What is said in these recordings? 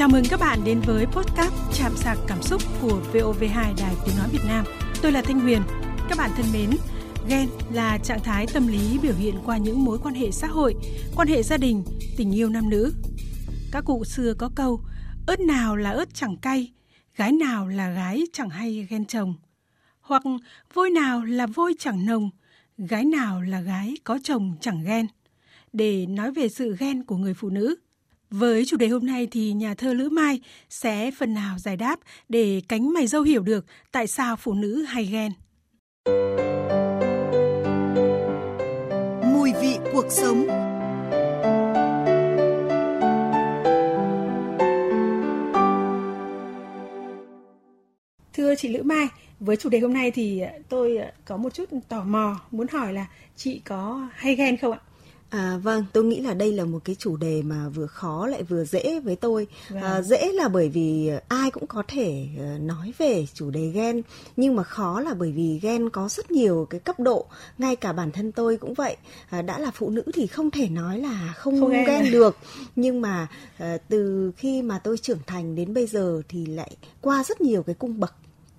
Chào mừng các bạn đến với podcast Chạm sạc cảm xúc của VOV2 Đài Tiếng Nói Việt Nam. Tôi là Thanh Huyền. Các bạn thân mến, ghen là trạng thái tâm lý biểu hiện qua những mối quan hệ xã hội, quan hệ gia đình, tình yêu nam nữ. Các cụ xưa có câu, ớt nào là ớt chẳng cay, gái nào là gái chẳng hay ghen chồng. Hoặc vôi nào là vôi chẳng nồng, gái nào là gái có chồng chẳng ghen. Để nói về sự ghen của người phụ nữ – với chủ đề hôm nay thì nhà thơ Lữ Mai sẽ phần nào giải đáp để cánh mày dâu hiểu được tại sao phụ nữ hay ghen. Mùi vị cuộc sống Thưa chị Lữ Mai, với chủ đề hôm nay thì tôi có một chút tò mò muốn hỏi là chị có hay ghen không ạ? À, vâng, tôi nghĩ là đây là một cái chủ đề mà vừa khó lại vừa dễ với tôi. Vâng. À, dễ là bởi vì ai cũng có thể ờ, nói về chủ đề ghen, nhưng mà khó là bởi vì ghen có rất nhiều cái cấp độ. Ngay cả bản thân tôi cũng vậy. À, đã là phụ nữ thì không thể nói là không, không ghen, ghen được, nhưng mà à, từ khi mà tôi trưởng thành đến bây giờ thì lại qua rất nhiều cái cung bậc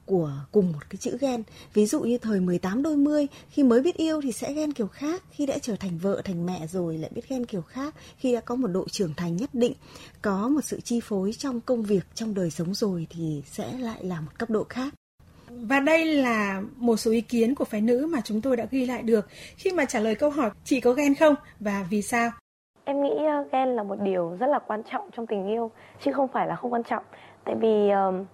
của cùng một cái chữ ghen. Ví dụ như thời 18 đôi mươi, khi mới biết yêu thì sẽ ghen kiểu khác, khi đã trở thành vợ, thành mẹ rồi lại biết ghen kiểu khác, khi đã có một độ trưởng thành nhất định, có một sự chi phối trong công việc, trong đời sống rồi thì sẽ lại là một cấp độ khác. Và đây là một số ý kiến của phái nữ mà chúng tôi đã ghi lại được khi mà trả lời câu hỏi chị có ghen không và vì sao? Em nghĩ ờ, ghen là một điều rất là quan trọng trong tình yêu chứ không phải là không quan trọng. Tại vì uh,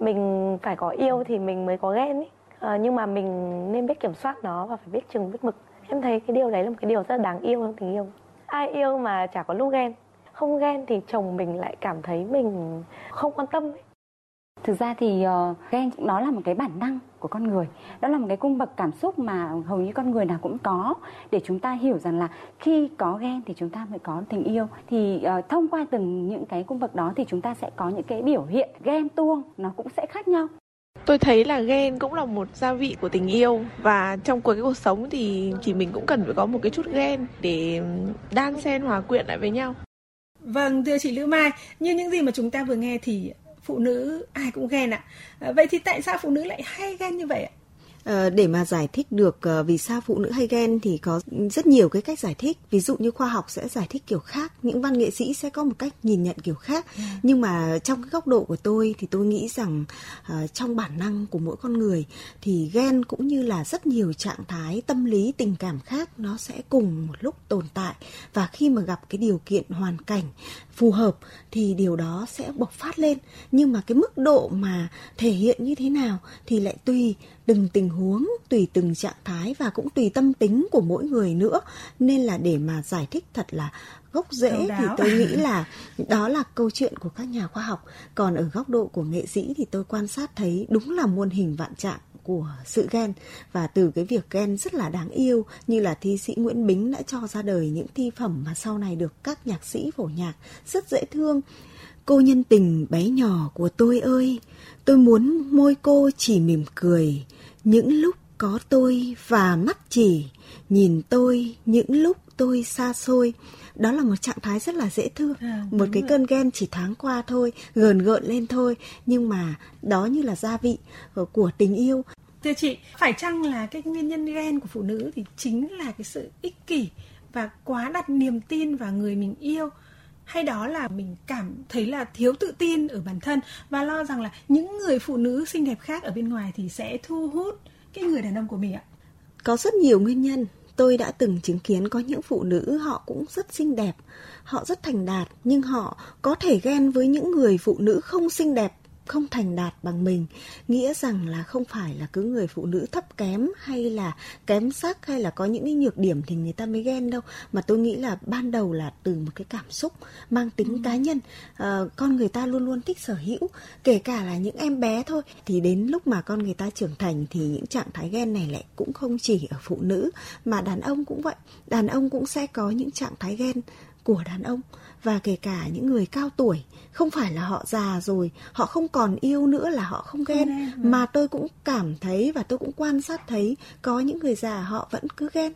mình phải có yêu thì mình mới có ghen ấy. Uh, nhưng mà mình nên biết kiểm soát nó và phải biết chừng biết mực. Em thấy cái điều đấy là một cái điều rất là đáng yêu trong tình yêu. Ai yêu mà chả có lúc ghen. Không ghen thì chồng mình lại cảm thấy mình không quan tâm ấy thực ra thì uh, ghen nó là một cái bản năng của con người. Đó là một cái cung bậc cảm xúc mà hầu như con người nào cũng có. Để chúng ta hiểu rằng là khi có ghen thì chúng ta mới có tình yêu. Thì uh, thông qua từng những cái cung bậc đó thì chúng ta sẽ có những cái biểu hiện ghen tuông nó cũng sẽ khác nhau. Tôi thấy là ghen cũng là một gia vị của tình yêu và trong cuộc cái cuộc sống thì thì mình cũng cần phải có một cái chút ghen để đan xen hòa quyện lại với nhau. Vâng thưa chị Lữ Mai như những gì mà chúng ta vừa nghe thì phụ nữ ai cũng ghen ạ. À, vậy thì tại sao phụ nữ lại hay ghen như vậy ạ? Ờ, để mà giải thích được ờ, vì sao phụ nữ hay ghen thì có rất nhiều cái cách giải thích ví dụ như khoa học sẽ giải thích kiểu khác những văn nghệ sĩ sẽ có một cách nhìn nhận kiểu khác. Ừ. nhưng mà trong cái góc độ của tôi thì tôi nghĩ rằng uh, trong bản năng của mỗi con người thì ghen cũng như là rất nhiều trạng thái tâm lý tình cảm khác nó sẽ cùng một lúc tồn tại và khi mà gặp cái điều kiện hoàn cảnh phù hợp thì điều đó sẽ bộc phát lên. Nhưng mà cái mức độ mà thể hiện như thế nào thì lại tùy từng tình huống tùy từng trạng thái và cũng tùy tâm tính của mỗi người nữa. Nên là để mà giải thích thật là gốc rễ thì tôi nghĩ là đó là câu chuyện của các nhà khoa học. Còn ở góc độ của nghệ sĩ thì tôi quan sát thấy đúng là muôn hình vạn trạng của sự ghen và từ cái việc ghen rất là đáng yêu như là thi sĩ Nguyễn Bính đã cho ra đời những thi phẩm mà sau này được các nhạc sĩ phổ nhạc rất dễ thương. Cô nhân tình bé nhỏ của tôi ơi tôi muốn môi cô chỉ mỉm cười. Những lúc có tôi và mắt chỉ nhìn tôi những lúc tôi xa xôi. Đó là một trạng thái rất là dễ thương. À, một cái rồi. cơn ghen chỉ thoáng qua thôi gờn gợn lên thôi. Nhưng mà đó như là gia vị của tình yêu thưa chị, phải chăng là cái nguyên nhân ghen của phụ nữ thì chính là cái sự ích kỷ và quá đặt niềm tin vào người mình yêu? Hay đó là mình cảm thấy là thiếu tự tin ở bản thân và lo rằng là những người phụ nữ xinh đẹp khác ở bên ngoài thì sẽ thu hút cái người đàn ông của mình ạ? Có rất nhiều nguyên nhân. Tôi đã từng chứng kiến có những phụ nữ họ cũng rất xinh đẹp, họ rất thành đạt, nhưng họ có thể ghen với những người phụ nữ không xinh đẹp không thành đạt bằng mình nghĩa rằng là không phải là cứ người phụ nữ thấp kém hay là kém sắc hay là có những cái nhược điểm thì người ta mới ghen đâu. Mà tôi nghĩ là ban đầu là từ một cái cảm xúc mang tính ừ. cá nhân. À, con người ta luôn luôn thích sở hữu kể cả là những em bé thôi. Thì đến lúc mà con người ta trưởng thành thì những trạng thái ghen này lại cũng không chỉ ở phụ nữ mà đàn ông cũng vậy. Đàn ông cũng sẽ có những trạng thái ghen của đàn ông và kể cả những người cao tuổi không phải là họ già rồi họ không còn yêu nữa là họ không ghen mà tôi cũng cảm thấy và tôi cũng quan sát thấy có những người già họ vẫn cứ ghen.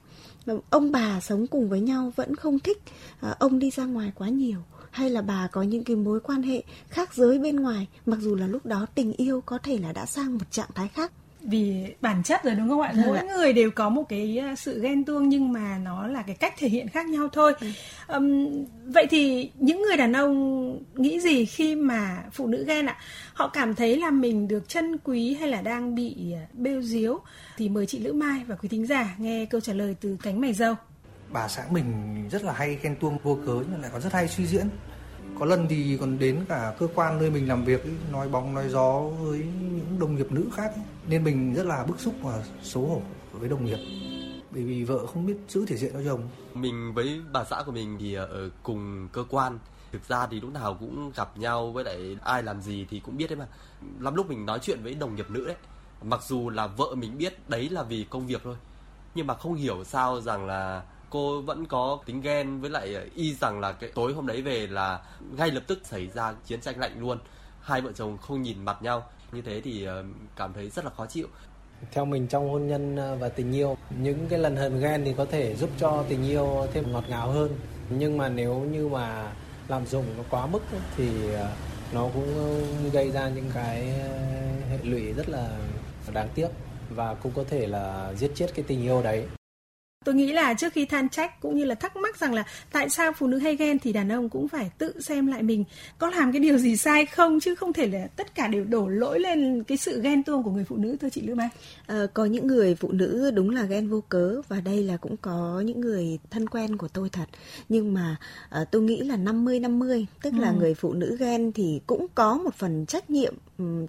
Ông bà sống cùng với nhau vẫn không thích à, ông đi ra ngoài quá nhiều hay là bà có những cái mối quan hệ khác giới bên ngoài mặc dù là lúc đó tình yêu có thể là đã sang một trạng thái khác vì bản chất rồi đúng không ạ? Mỗi người đều có một cái à, sự ghen tuông nhưng mà nó là cái cách thể hiện khác nhau thôi. Ừ. um, vậy thì những người đàn ông nghĩ gì khi mà phụ nữ ghen ạ? Họ cảm thấy là mình được chân quý hay là đang bị à, bêu diếu thì mời chị lữ mai và quý thính giả nghe câu trả lời từ cánh mày dâu. Bà xã mình rất là hay ghen tuông vô cớ nhưng lại còn rất hay suy diễn có lần thì còn đến cả cơ quan nơi mình làm việc nói bóng, nói gió với những đồng nghiệp nữ khác nên mình rất là bức xúc và xấu hổ với đồng nghiệp. Bởi vì vợ không biết giữ thể diện cho chồng. Mình với bà xã của mình thì ở cùng cơ quan. Thực ra thì lúc nào cũng gặp nhau với lại ai làm gì thì cũng biết đấy mà. Lắm lúc mình nói chuyện với đồng nghiệp nữ đấy, mặc dù là vợ mình biết đấy là vì công việc thôi, nhưng mà không hiểu sao rằng là cô vẫn có tính ghen với lại ờ, y rằng là cái tối hôm đấy về là ngay lập tức xảy ra chiến tranh lạnh luôn. Hai vợ chồng không nhìn mặt nhau. Như thế thì ờ, cảm thấy rất là khó chịu. Theo mình trong hôn nhân ờ, và tình yêu, những cái lần hờn ghen thì có thể giúp cho tình yêu thêm ngọt ngào hơn. Nhưng mà nếu như mà làm dụng nó quá mức thì nó cũng gây ra những cái hệ lụy rất là đáng tiếc và cũng có thể là giết chết cái tình yêu đấy. Tôi nghĩ là trước khi than trách cũng như là thắc mắc rằng là tại sao phụ nữ hay ghen thì đàn ông cũng phải tự xem lại mình có làm cái điều gì sai không chứ không thể là tất cả đều đổ lỗi lên cái sự ghen tuông của người phụ nữ thưa chị Lưu Mai. À, có những người phụ nữ đúng là ghen vô cớ và đây là cũng có những người thân quen của tôi thật. Nhưng mà à, tôi nghĩ là 50 50, tức ừ. là người phụ nữ ghen thì cũng có một phần trách nhiệm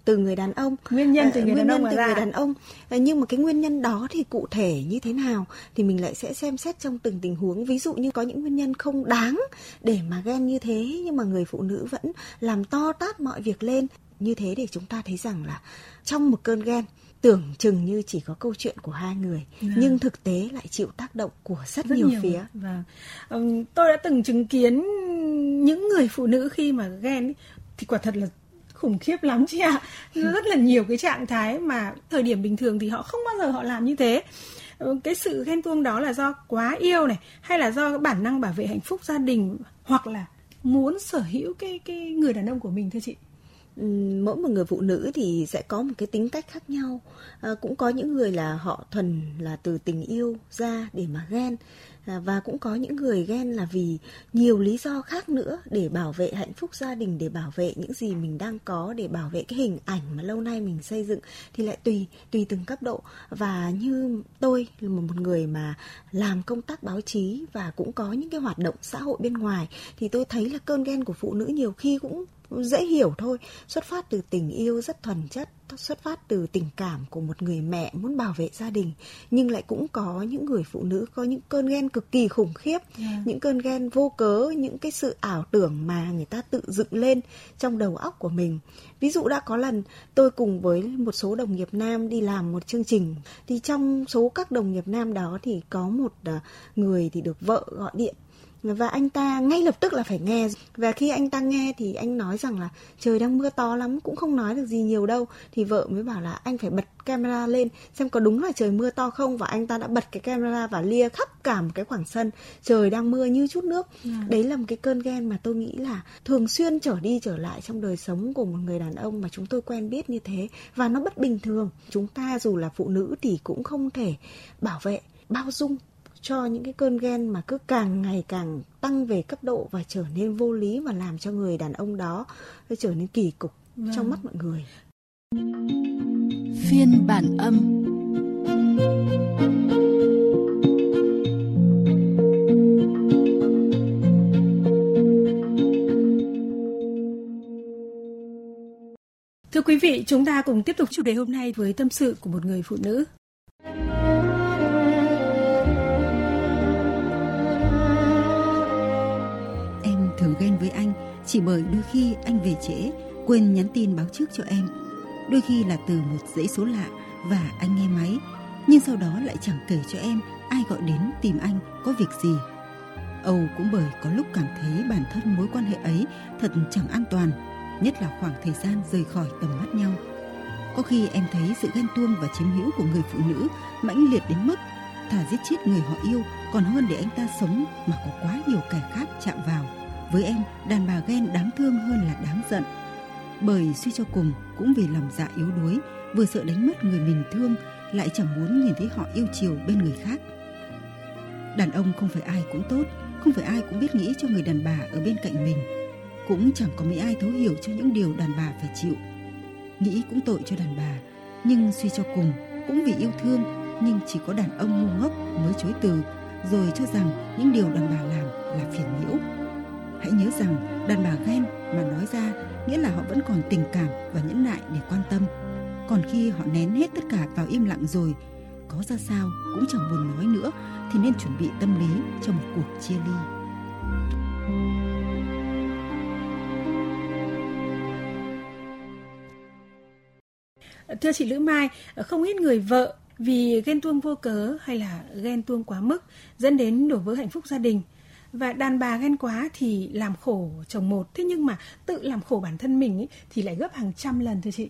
từ người đàn ông. Nguyên nhân từ người nguyên đàn ông từ người đàn ông. Nhưng mà cái nguyên nhân đó thì cụ thể như thế nào thì mình lại sẽ xem xét trong từng tình huống. Ví dụ như có những nguyên nhân không đáng để mà ghen như thế nhưng mà người phụ nữ vẫn làm to tát mọi việc lên. Như thế để chúng ta thấy rằng là trong một cơn ghen tưởng chừng như chỉ có câu chuyện của hai người vâng. nhưng thực tế lại chịu tác động của rất, rất nhiều, nhiều. phía. Vâng. tôi đã từng chứng kiến những người phụ nữ khi mà ghen thì quả thật là khủng khiếp lắm chị ạ. À. rất là nhiều cái trạng thái mà thời điểm bình thường thì họ không bao giờ họ làm như thế. Ờ, cái sự ghen tuông đó là do quá yêu này hay là do bản năng bảo vệ hạnh phúc gia đình hoặc là muốn sở hữu cái cái người đàn ông của mình thưa chị? Ừ, mỗi một người phụ nữ thì sẽ có một cái tính cách khác nhau. À, cũng có những người là họ thuần là từ tình yêu ra để mà ghen. À, và cũng có những người ghen là vì nhiều lý do khác nữa để bảo vệ hạnh phúc gia đình, để bảo vệ những gì mình đang có, để bảo vệ cái hình ảnh mà lâu nay mình xây dựng thì lại tùy tùy từng cấp độ. Và như tôi là một người mà làm công tác báo chí và cũng có những cái hoạt động xã hội bên ngoài thì tôi thấy là cơn ghen của phụ nữ nhiều khi cũng dễ hiểu thôi xuất phát từ tình yêu rất thuần chất xuất phát từ tình cảm của một người mẹ muốn bảo vệ gia đình nhưng lại cũng có những người phụ nữ có những cơn ghen cực kỳ khủng khiếp yeah. Dạ. những cơn ghen vô cớ những cái sự ảo tưởng mà người ta tự dựng lên trong đầu óc của mình ví dụ đã có lần tôi cùng với một số đồng nghiệp nam đi làm một chương trình thì trong số các đồng nghiệp nam đó thì có một à, người thì được vợ gọi điện và anh ta ngay lập tức là phải nghe. Và khi anh ta nghe thì anh nói rằng là trời đang mưa to lắm cũng không nói được gì nhiều đâu. Thì vợ mới bảo là anh phải bật camera lên xem có đúng là trời mưa to không. Và anh ta đã bật cái camera và lia khắp cả một cái khoảng sân. Trời đang mưa như chút nước. Yeah. Dạ. đấy là một cái cơn ghen mà tôi nghĩ là thường xuyên trở đi trở lại trong đời sống của một người đàn ông mà chúng tôi quen biết như thế. Và nó bất bình thường. Chúng ta dù là phụ nữ thì cũng không thể bảo vệ bao dung cho những cái cơn ghen mà cứ càng ngày càng tăng về cấp độ và trở nên vô lý và làm cho người đàn ông đó trở nên kỳ cục vâng. trong mắt mọi người. Phiên bản âm Thưa quý vị, chúng ta cùng tiếp tục chủ đề hôm nay với tâm sự của một người phụ nữ. Chỉ bởi đôi khi anh về trễ, quên nhắn tin báo trước cho em. Đôi khi là từ một dãy số lạ và anh nghe máy, nhưng sau đó lại chẳng kể cho em ai gọi đến tìm anh có việc gì. Âu cũng bởi có lúc cảm thấy bản thân mối quan hệ ấy thật chẳng an toàn, nhất là khoảng thời gian rời khỏi tầm mắt nhau. Có khi em thấy sự ghen tuông và chiếm hữu của người phụ nữ mãnh liệt đến mức thà giết chết người họ yêu còn hơn để anh ta sống mà có quá nhiều kẻ khác chạm vào với em, đàn bà ghen đáng thương hơn là đáng giận. Bởi suy cho cùng cũng vì lòng dạ yếu đuối, vừa sợ đánh mất người mình thương, lại chẳng muốn nhìn thấy họ yêu chiều bên người khác. Đàn ông không phải ai cũng tốt, không phải ai cũng biết nghĩ cho người đàn bà ở bên cạnh mình. Cũng chẳng có mấy ai thấu hiểu cho những điều đàn bà phải chịu. Nghĩ cũng tội cho đàn bà, nhưng suy cho cùng cũng vì yêu thương nhưng chỉ có đàn ông ngu ngốc mới chối từ rồi cho rằng những điều đàn bà làm là phiền nhiễu. Hãy nhớ rằng đàn bà ghen mà nói ra nghĩa là họ vẫn còn tình cảm và nhẫn nại để quan tâm. Còn khi họ nén hết tất cả vào im lặng rồi, có ra sao cũng chẳng buồn nói nữa thì nên chuẩn bị tâm lý cho một cuộc chia ly. Thưa chị Lữ Mai, không ít người vợ vì ghen tuông vô cớ hay là ghen tuông quá mức dẫn đến đổ vỡ hạnh phúc gia đình và đàn bà ghen quá thì làm khổ chồng một thế nhưng mà tự làm khổ bản thân mình ấy, thì lại gấp hàng trăm lần thưa chị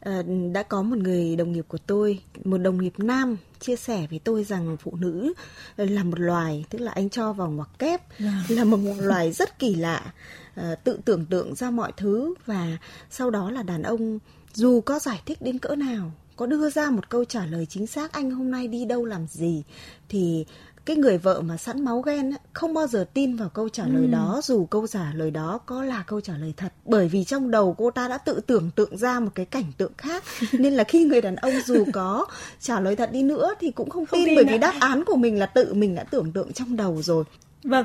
à, đã có một người đồng nghiệp của tôi một đồng nghiệp nam chia sẻ với tôi rằng phụ nữ là một loài tức là anh cho vào ngoặc kép yeah. Dạ. là một loài rất kỳ lạ à, tự tưởng tượng ra mọi thứ và sau đó là đàn ông dù có giải thích đến cỡ nào có đưa ra một câu trả lời chính xác anh hôm nay đi đâu làm gì thì cái người vợ mà sẵn máu ghen không bao giờ tin vào câu trả lời ừ. đó dù câu trả lời đó có là câu trả lời thật bởi vì trong đầu cô ta đã tự tưởng tượng ra một cái cảnh tượng khác nên là khi người đàn ông dù có trả lời thật đi nữa thì cũng không, không tin, tin bởi vì đáp án của mình là tự mình đã tưởng tượng trong đầu rồi Vâng,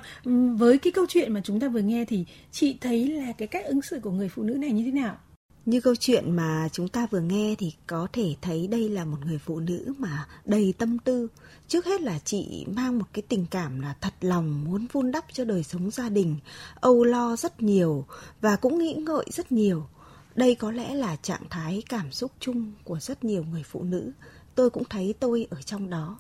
với cái câu chuyện mà chúng ta vừa nghe thì chị thấy là cái cách ứng xử của người phụ nữ này như thế nào? Như câu chuyện mà chúng ta vừa nghe thì có thể thấy đây là một người phụ nữ mà đầy tâm tư. Trước hết là chị mang một cái tình cảm là thật lòng muốn vun đắp cho đời sống gia đình, âu lo rất nhiều và cũng nghĩ ngợi rất nhiều. Đây có lẽ là trạng thái cảm xúc chung của rất nhiều người phụ nữ. Tôi cũng thấy tôi ở trong đó.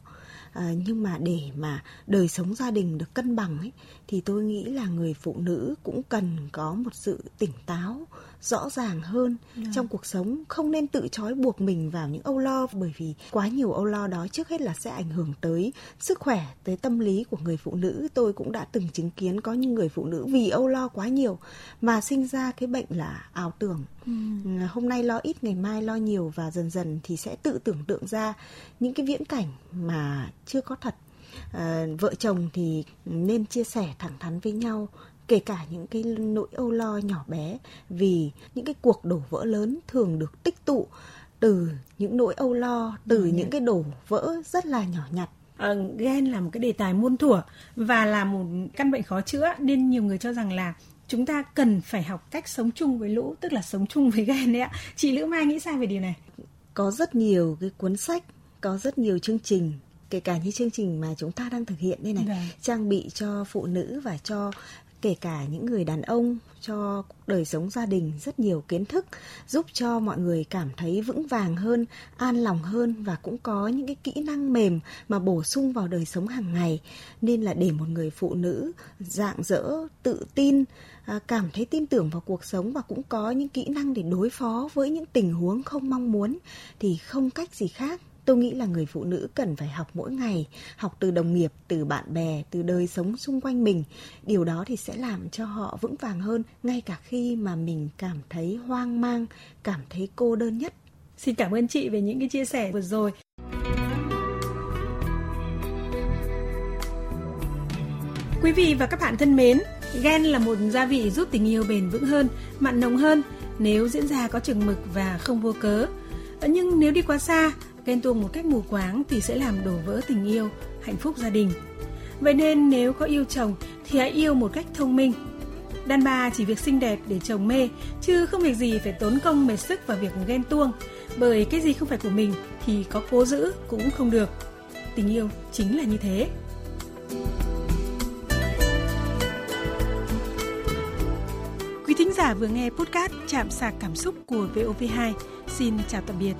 À, nhưng mà để mà đời sống gia đình được cân bằng ấy thì tôi nghĩ là người phụ nữ cũng cần có một sự tỉnh táo rõ ràng hơn yeah. Dạ. trong cuộc sống không nên tự trói buộc mình vào những âu lo bởi vì quá nhiều âu lo đó trước hết là sẽ ảnh hưởng tới sức khỏe tới tâm lý của người phụ nữ tôi cũng đã từng chứng kiến có những người phụ nữ vì âu lo quá nhiều mà sinh ra cái bệnh là ảo tưởng ừ. hôm nay lo ít ngày mai lo nhiều và dần dần thì sẽ tự tưởng tượng ra những cái viễn cảnh mà chưa có thật à, vợ chồng thì nên chia sẻ thẳng thắn với nhau kể cả những cái nỗi âu lo nhỏ bé vì những cái cuộc đổ vỡ lớn thường được tích tụ từ những nỗi âu lo từ ừ, những cái đổ vỡ rất là nhỏ nhặt à, ghen là một cái đề tài muôn thuở và là một căn bệnh khó chữa nên nhiều người cho rằng là chúng ta cần phải học cách sống chung với lũ tức là sống chung với ghen đấy ạ chị lữ mai nghĩ sao về điều này có rất nhiều cái cuốn sách có rất nhiều chương trình kể cả như chương trình mà chúng ta đang thực hiện đây này Đấy. Vâng. trang bị cho phụ nữ và cho kể cả những người đàn ông cho đời sống gia đình rất nhiều kiến thức, giúp cho mọi người cảm thấy vững vàng hơn, an lòng hơn và cũng có những cái kỹ năng mềm mà bổ sung vào đời sống hàng ngày. Nên là để một người phụ nữ dạng dỡ tự tin à, cảm thấy tin tưởng vào cuộc sống và cũng có những kỹ năng để đối phó với những tình huống không mong muốn thì không cách gì khác tôi nghĩ là người phụ nữ cần phải học mỗi ngày học từ đồng nghiệp từ bạn bè từ đời sống xung quanh mình. Điều đó thì sẽ làm cho họ vững vàng hơn ngay cả khi mà mình cảm thấy hoang mang cảm thấy cô đơn nhất. Xin cảm ơn chị về những cái chia sẻ vừa rồi. Quý vị và các bạn thân mến, ghen là một gia vị giúp tình yêu bền vững hơn, mặn nồng hơn nếu diễn ra có chừng mực và không vô cớ. Ờ, nhưng nếu đi quá xa, ghen tuông một cách mù quáng thì sẽ làm đổ vỡ tình yêu, hạnh phúc gia đình. Vậy nên nếu có yêu chồng thì hãy yêu một cách thông minh. Đàn bà chỉ việc xinh đẹp để chồng mê, chứ không việc gì phải tốn công mệt sức vào việc ghen tuông, bởi cái gì không phải của mình thì có cố giữ cũng không được. Tình yêu chính là như thế. Quý thính giả vừa nghe podcast Chạm sạc cảm xúc của VOV2. Xin chào tạm biệt.